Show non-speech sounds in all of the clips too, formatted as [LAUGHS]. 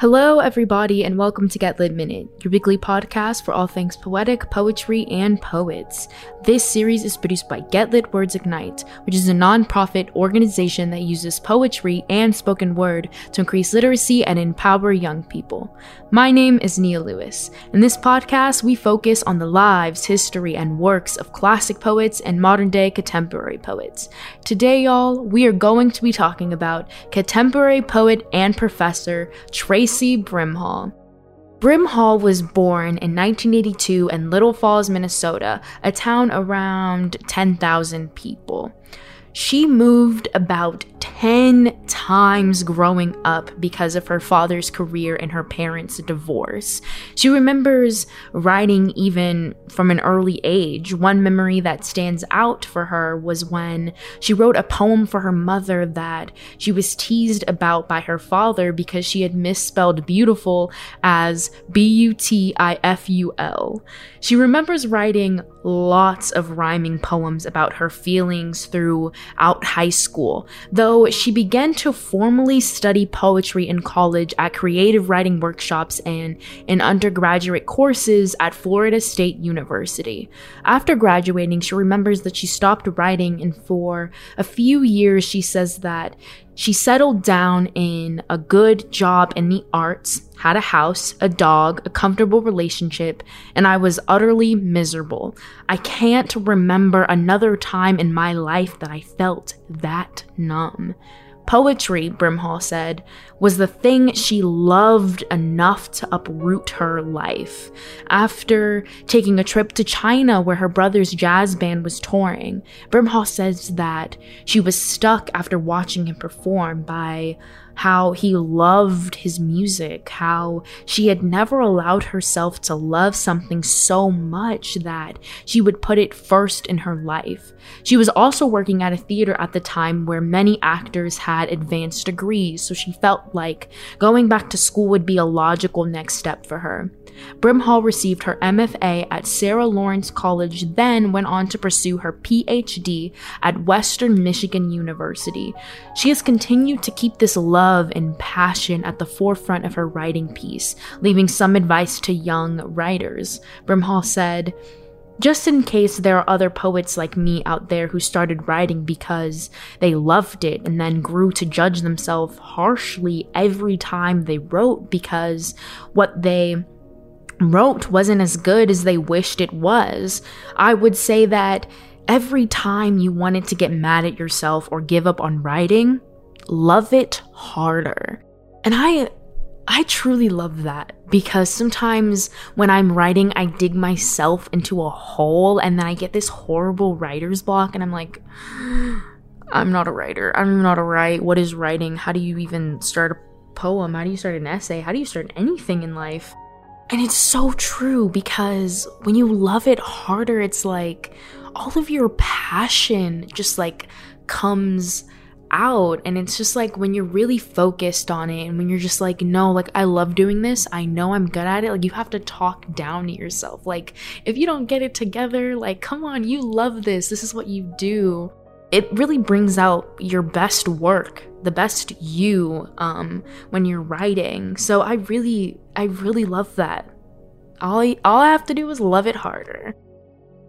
Hello, everybody, and welcome to Get Lit Minute, your weekly podcast for all things poetic, poetry, and poets. This series is produced by Get Lit Words Ignite, which is a non-profit organization that uses poetry and spoken word to increase literacy and empower young people. My name is Nia Lewis. In this podcast, we focus on the lives, history, and works of classic poets and modern-day contemporary poets. Today, y'all, we are going to be talking about contemporary poet and professor Traci Traci Brimhall. Brimhall was born in 1982 in Little Falls, Minnesota, a town around 10,000 people. She moved about 10 times growing up because of her father's career and her parents' divorce. She remembers writing even from an early age. One memory that stands out for her was when she wrote a poem for her mother that she was teased about by her father because she had misspelled beautiful as B U T I F U L. She remembers writing lots of rhyming poems about her feelings throughout high school, though she began to formally study poetry in college at creative writing workshops and in undergraduate courses at Florida State University. After graduating, she remembers that she stopped writing, and for a few years, she says that she settled down in a good job in the arts, had a house, a dog, a comfortable relationship, and I was utterly miserable. I can't remember another time in my life that I felt that numb. Poetry, Brimhall said, was the thing she loved enough to uproot her life. After taking a trip to China where her brother's jazz band was touring, Brimhall says that she was stuck after watching him perform by how he loved his music, how she had never allowed herself to love something so much that she would put it first in her life. She was also working at a theater at the time where many actors had advanced degrees, so she felt like going back to school would be a logical next step for her. Brimhall received her MFA at Sarah Lawrence College, then went on to pursue her PhD at Western Michigan University. She has continued to keep this love and passion at the forefront of her writing piece, leaving some advice to young writers. Brimhall said, just in case there are other poets like me out there who started writing because they loved it and then grew to judge themselves harshly every time they wrote because what they wrote wasn't as good as they wished it was, I would say that every time you wanted to get mad at yourself or give up on writing, love it harder. And I I truly love that because sometimes when I'm writing, I dig myself into a hole and then I get this horrible writer's block and I'm like, [GASPS] I'm not a writer. I'm not a write. What is writing? How do you even start a poem? How do you start an essay? How do you start anything in life? And it's so true because when you love it harder, it's like all of your passion just like comes out. And it's just like when you're really focused on it and when you're just like, no, like I love doing this, I know I'm good at it. Like you have to talk down to yourself. Like if you don't get it together, like come on, you love this. This is what you do it really brings out your best work the best you um, when you're writing. So i really i really love that. All I, all I have to do is love it harder.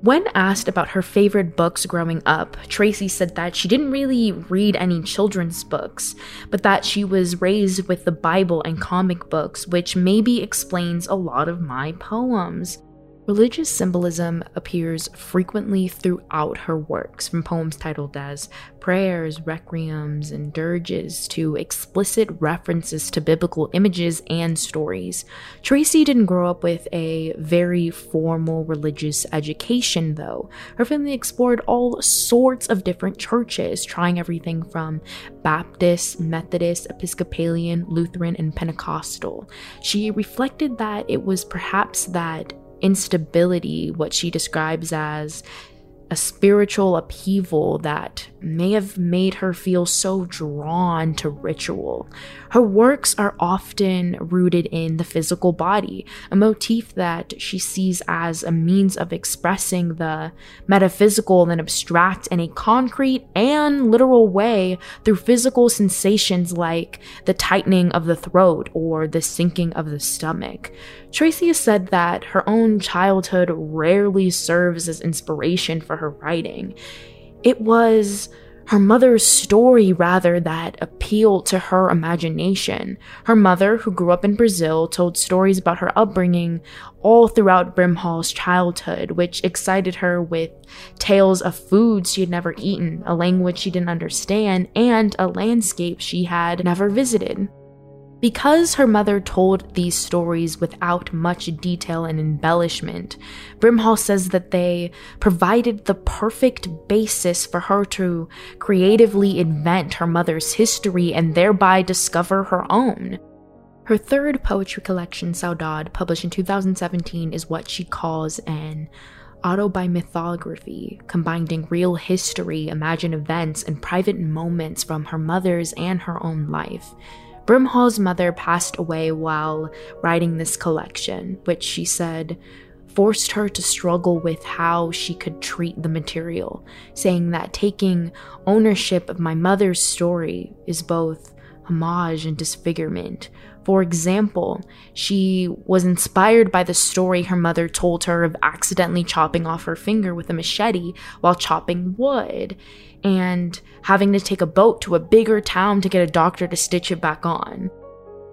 When asked about her favorite books growing up, Traci said that she didn't really read any children's books, but that she was raised with the Bible and comic books, which maybe explains a lot of my poems. Religious symbolism appears frequently throughout her works, from poems titled as prayers, requiems, and dirges to explicit references to biblical images and stories. Traci didn't grow up with a very formal religious education, though. Her family explored all sorts of different churches, trying everything from Baptist, Methodist, Episcopalian, Lutheran, and Pentecostal. She reflected that it was perhaps that instability, what she describes as a spiritual upheaval that may have made her feel so drawn to ritual. Her works are often rooted in the physical body, a motif that she sees as a means of expressing the metaphysical and abstract in a concrete and literal way through physical sensations like the tightening of the throat or the sinking of the stomach. Traci has said that her own childhood rarely serves as inspiration for her writing. It was her mother's story, rather, that appealed to her imagination. Her mother, who grew up in Brazil, told stories about her upbringing all throughout Brimhall's childhood, which excited her with tales of foods she had never eaten, a language she didn't understand, and a landscape she had never visited. Because her mother told these stories without much detail and embellishment, Brimhall says that they provided the perfect basis for her to creatively invent her mother's history and thereby discover her own. Her third poetry collection, Saudade, published in 2017, is what she calls an autobiography, combining real history, imagined events, and private moments from her mother's and her own life. Brimhall's mother passed away while writing this collection, which she said forced her to struggle with how she could treat the material, saying that taking ownership of my mother's story is both homage and disfigurement. For example, she was inspired by the story her mother told her of accidentally chopping off her finger with a machete while chopping wood and having to take a boat to a bigger town to get a doctor to stitch it back on.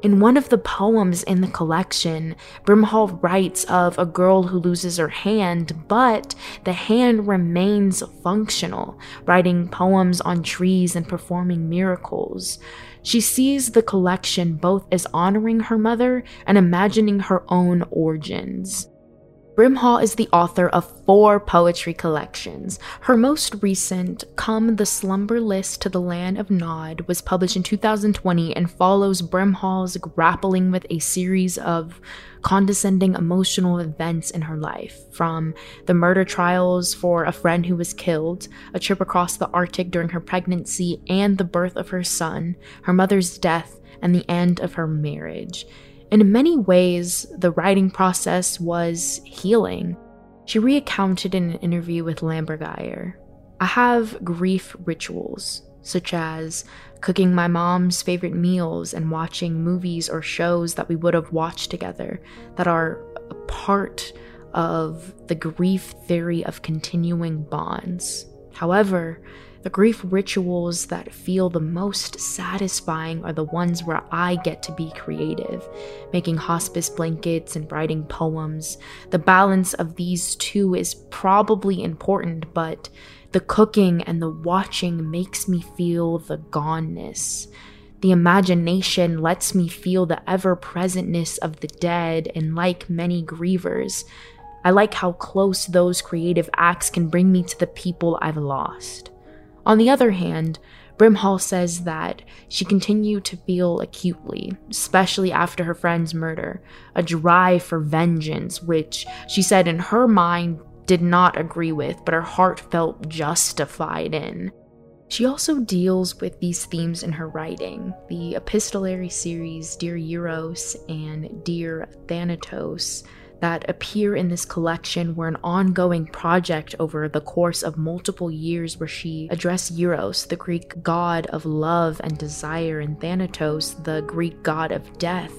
In one of the poems in the collection, Brimhall writes of a girl who loses her hand, but the hand remains functional, writing poems on trees and performing miracles. She sees the collection both as honoring her mother and imagining her own origins. Brimhall is the author of four poetry collections. Her most recent, Come the Slumberless to the Land of Nod, was published in 2020 and follows Brimhall's grappling with a series of condescending emotional events in her life, from the murder trials for a friend who was killed, a trip across the Arctic during her pregnancy and the birth of her son, her mother's death, and the end of her marriage. In many ways, the writing process was healing. She recounted in an interview with Lammergeier I have grief rituals, such as cooking my mom's favorite meals and watching movies or shows that we would have watched together, that are a part of the grief theory of continuing bonds. However, the grief rituals that feel the most satisfying are the ones where I get to be creative, making hospice blankets and writing poems. The balance of these two is probably important, but the cooking and the watching makes me feel the goneness. The imagination lets me feel the ever presentness of the dead, and like many grievers, I like how close those creative acts can bring me to the people I've lost. On the other hand, Brimhall says that she continued to feel acutely, especially after her friend's murder, a drive for vengeance, which she said in her mind did not agree with, but her heart felt justified in. She also deals with these themes in her writing. The epistolary series Dear Eros and Dear Thanatos that appear in this collection were an ongoing project over the course of multiple years where she addressed Eros, the Greek god of love and desire, and Thanatos, the Greek god of death,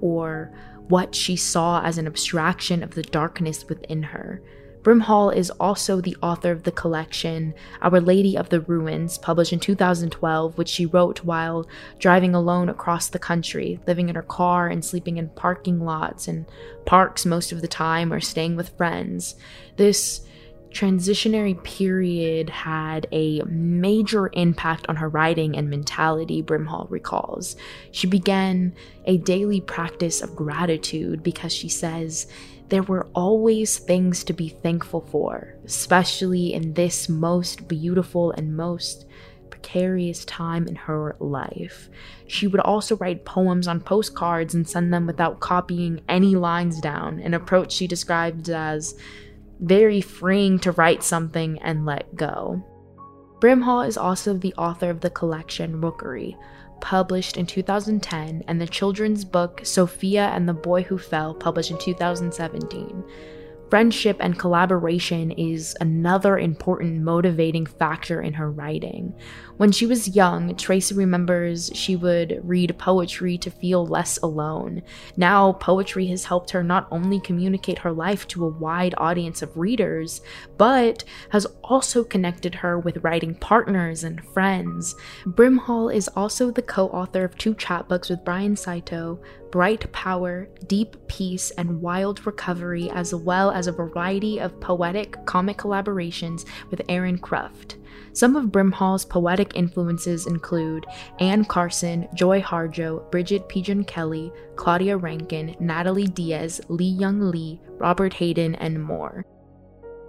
or what she saw as an abstraction of the darkness within her. Brimhall is also the author of the collection Our Lady of the Ruins, published in 2012, which she wrote while driving alone across the country, living in her car and sleeping in parking lots and parks most of the time or staying with friends. This transitionary period had a major impact on her writing and mentality, Brimhall recalls. She began a daily practice of gratitude because she says, there were always things to be thankful for, especially in this most beautiful and most precarious time in her life. She would also write poems on postcards and send them without copying any lines down, an approach she described as very freeing to write something and let go. Brimhall is also the author of the collection Rookery, published in 2010, and the children's book Sophia and the Boy Who Fell, published in 2017 friendship and collaboration is another important motivating factor in her writing. When she was young, Traci remembers she would read poetry to feel less alone. Now, poetry has helped her not only communicate her life to a wide audience of readers, but has also connected her with writing partners and friends. Brimhall is also the co author of two chapbooks with Brynn Saito, bright power, deep peace, and wild recovery, as well as a variety of poetic comic collaborations with Aaron Cruft. Some of Brimhall's poetic influences include Anne Carson, Joy Harjo, Brigit Pegeen Kelly, Claudia Rankine, Natalie Diaz, Li-Young Lee, Robert Hayden, and more.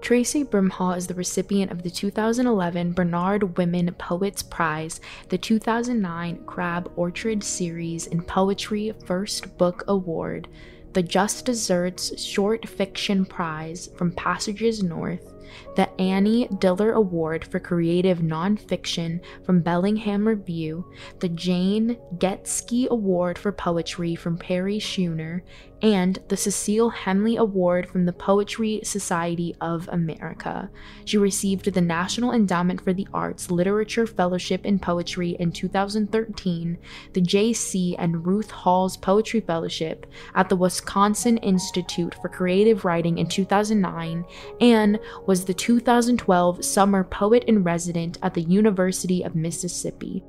Traci Brimhall is the recipient of the 2011 Barnard Women Poets Prize, the 2009 Crab Orchard Series in Poetry First Book Award, the Just Desserts Short Fiction Prize from Passages North, the Annie Dillard Award for Creative Nonfiction from Bellingham Review, the Jane Geske Award for Poetry from Prairie Schooner, and the Cecil Hemley Award from the Poetry Society of America. She received the National Endowment for the Arts Literature Fellowship in Poetry in 2013, the J.C. and Ruth Halls Poetry Fellowship at the Wisconsin Institute for Creative Writing in 2009, and was the 2012 Summer Poet in Resident at the University of Mississippi.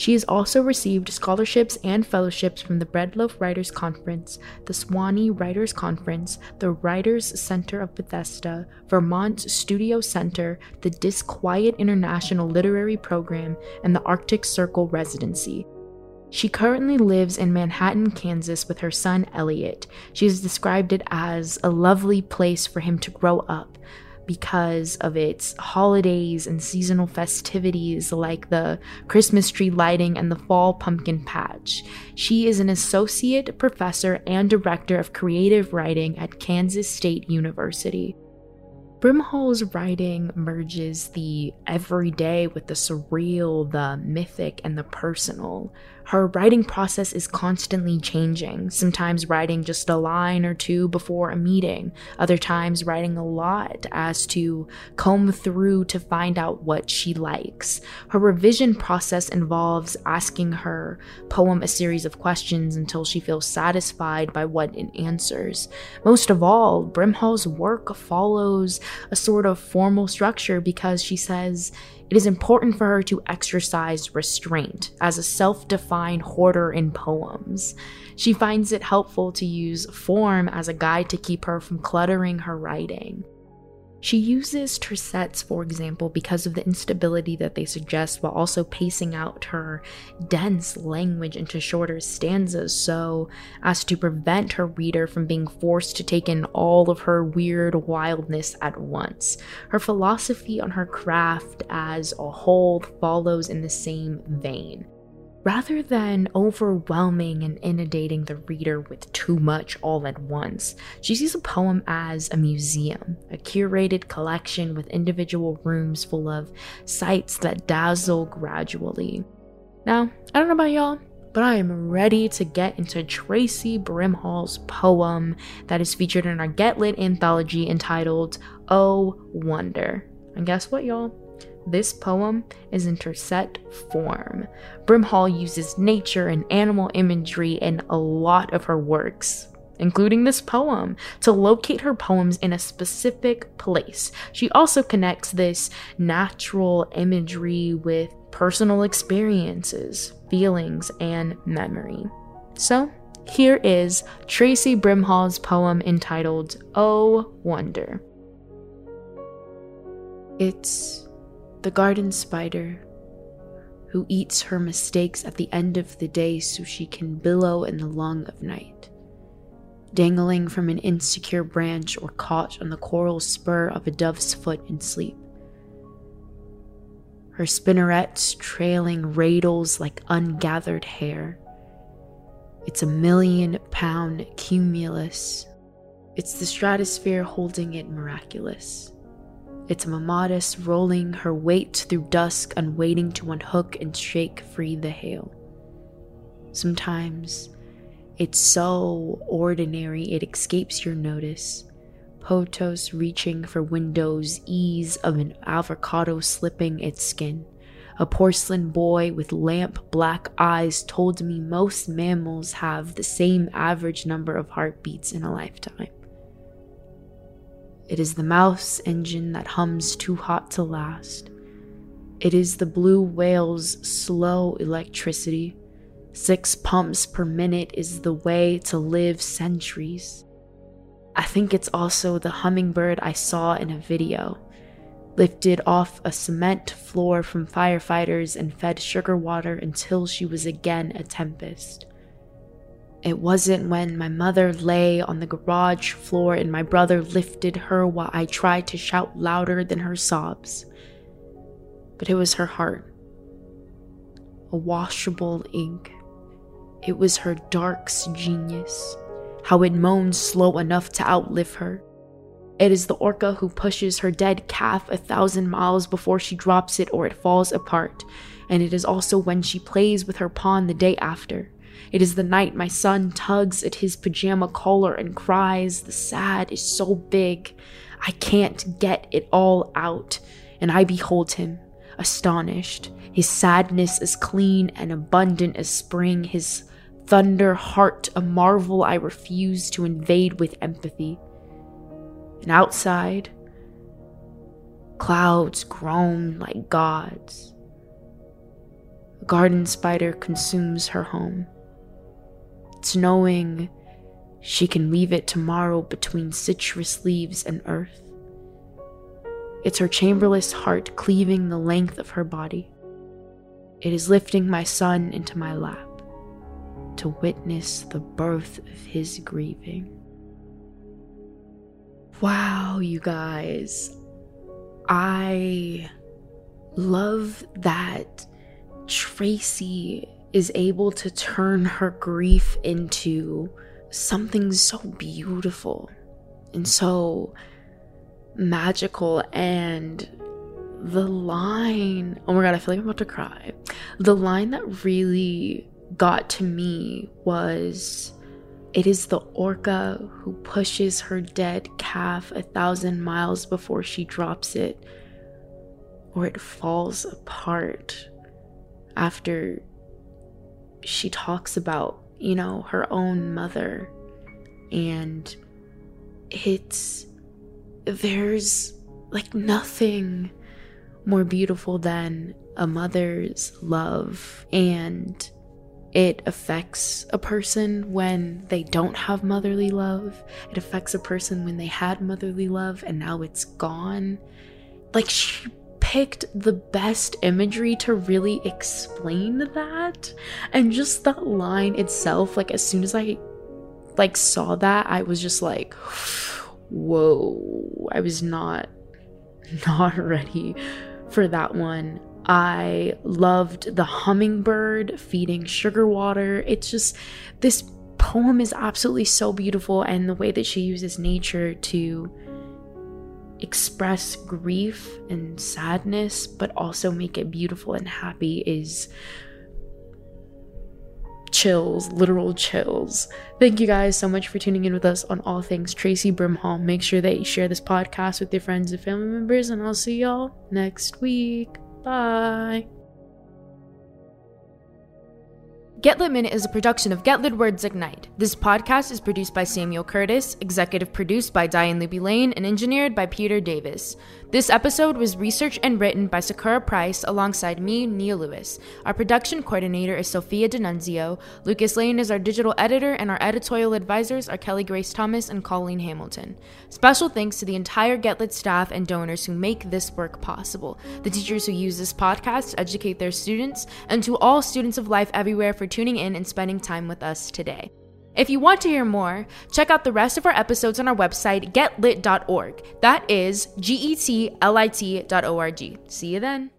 She has also received scholarships and fellowships from the Breadloaf Writers Conference, the Sewanee Writers Conference, the Writers Center of Bethesda, Vermont Studio Center, the Disquiet International Literary Program, and the Arctic Circle Residency. She currently lives in Manhattan, Kansas with her son Elliot. She has described it as a lovely place for him to grow up, because of its holidays and seasonal festivities like the Christmas tree lighting and the fall pumpkin patch. She is an associate professor and director of creative writing at Kansas State University. Brimhall's writing merges the everyday with the surreal, the mythic, and the personal. Her writing process is constantly changing, sometimes writing just a line or two before a meeting, other times writing a lot as to comb through to find out what she likes. Her revision process involves asking her poem a series of questions until she feels satisfied by what it answers. Most of all, Brimhall's work follows a sort of formal structure because she says it is important for her to exercise restraint as a self defined hoarder in poems. She finds it helpful to use form as a guide to keep her from cluttering her writing. She uses tercets, for example, because of the instability that they suggest, while also pacing out her dense language into shorter stanzas so as to prevent her reader from being forced to take in all of her weird wildness at once. Her philosophy on her craft as a whole follows in the same vein. Rather than overwhelming and inundating the reader with too much all at once, she sees a poem as a museum, a curated collection with individual rooms full of sights that dazzle gradually. Now, I don't know about y'all, but I am ready to get into Traci Brimhall's poem that is featured in our Get Lit anthology entitled Oh Wonder. And guess what, y'all? This poem is in tercet form. Brimhall uses nature and animal imagery in a lot of her works, including this poem, to locate her poems in a specific place. She also connects this natural imagery with personal experiences, feelings, and memory. So, here is Traci Brimhall's poem entitled Oh Wonder. It's the garden spider, who eats her mistakes at the end of the day so she can billow in the long of night. Dangling from an insecure branch or caught on the coral spur of a dove's foot in sleep. Her spinnerets trailing radles like ungathered hair. It's a million pound cumulus. It's the stratosphere holding it miraculous. It's a mammatus rolling her weight through dusk and waiting to unhook and shake free the hail. Sometimes it's so ordinary it escapes your notice. Pothos reaching for Windows' ease of an avocado slipping its skin. A porcelain boy with lamp black eyes told me most mammals have the same average number of heartbeats in a lifetime. It is the mouse engine that hums too hot to last. It is the blue whale's slow electricity. Six pumps per minute is the way to live centuries. I think it's also the hummingbird I saw in a video, lifted off a cement floor from firefighters and fed sugar water until she was again a tempest. It wasn't when my mother lay on the garage floor and my brother lifted her while I tried to shout louder than her sobs. But it was her heart. A washable ink. It was her dark's genius. How it moans slow enough to outlive her. It is the orca who pushes her dead calf a thousand miles before she drops it or it falls apart. And it is also when she plays with her pawn the day after it is the night my son tugs at his pajama collar and cries, The sad is so big, I can't get it all out. And I behold him, astonished, his sadness as clean and abundant as spring, his thunder heart a marvel I refuse to invade with empathy. And outside, clouds groan like gods. A garden spider consumes her home. It's knowing she can weave it tomorrow between citrus leaves and earth. It's her chamberless heart cleaving the length of her body. It is lifting my son into my lap to witness the birth of his grieving. Wow, you guys. I love that Traci is able to turn her grief into something so beautiful and so magical. And the line oh my god i feel like i'm about to cry. The line that really got to me was it is the orca who pushes her dead calf a thousand miles before she drops it or it falls apart after she talks about, you know, her own mother. And it's, there's like nothing more beautiful than a mother's love. And it affects a person when they don't have motherly love. It affects a person when they had motherly love and now it's gone. Like, she picked the best imagery to really explain that. And just that line itself, like as soon as I like saw that, I was just like, whoa. I was not [LAUGHS] not ready for that one. I loved the hummingbird feeding sugar water. It's just this poem is absolutely so beautiful and the way that she uses nature to express grief and sadness, but also make it beautiful and happy is chills, literal chills. Thank you guys so much for tuning in with us on all things Traci Brimhall. Make sure that you share this podcast with your friends and family members, and I'll see y'all next week. Bye. Get Minute is a production of Get Lit Words Ignite. This podcast is produced by Samuel Curtis, executive produced by Diane Luby Lane, and engineered by Peter Davis. This episode was researched and written by Sakura Price alongside me, Nia Lewis. Our production coordinator is Sophia D'Annunzio. Lucas Lane is our digital editor, and our editorial advisors are Kelly Grace Thomas and Colleen Hamilton. Special thanks to the entire Get Lit staff and donors who make this work possible, the teachers who use this podcast to educate their students, and to all students of life everywhere for tuning in and spending time with us today. If you want to hear more, check out the rest of our episodes on our website, getlit.org. That is G E T L I T.org. See you then.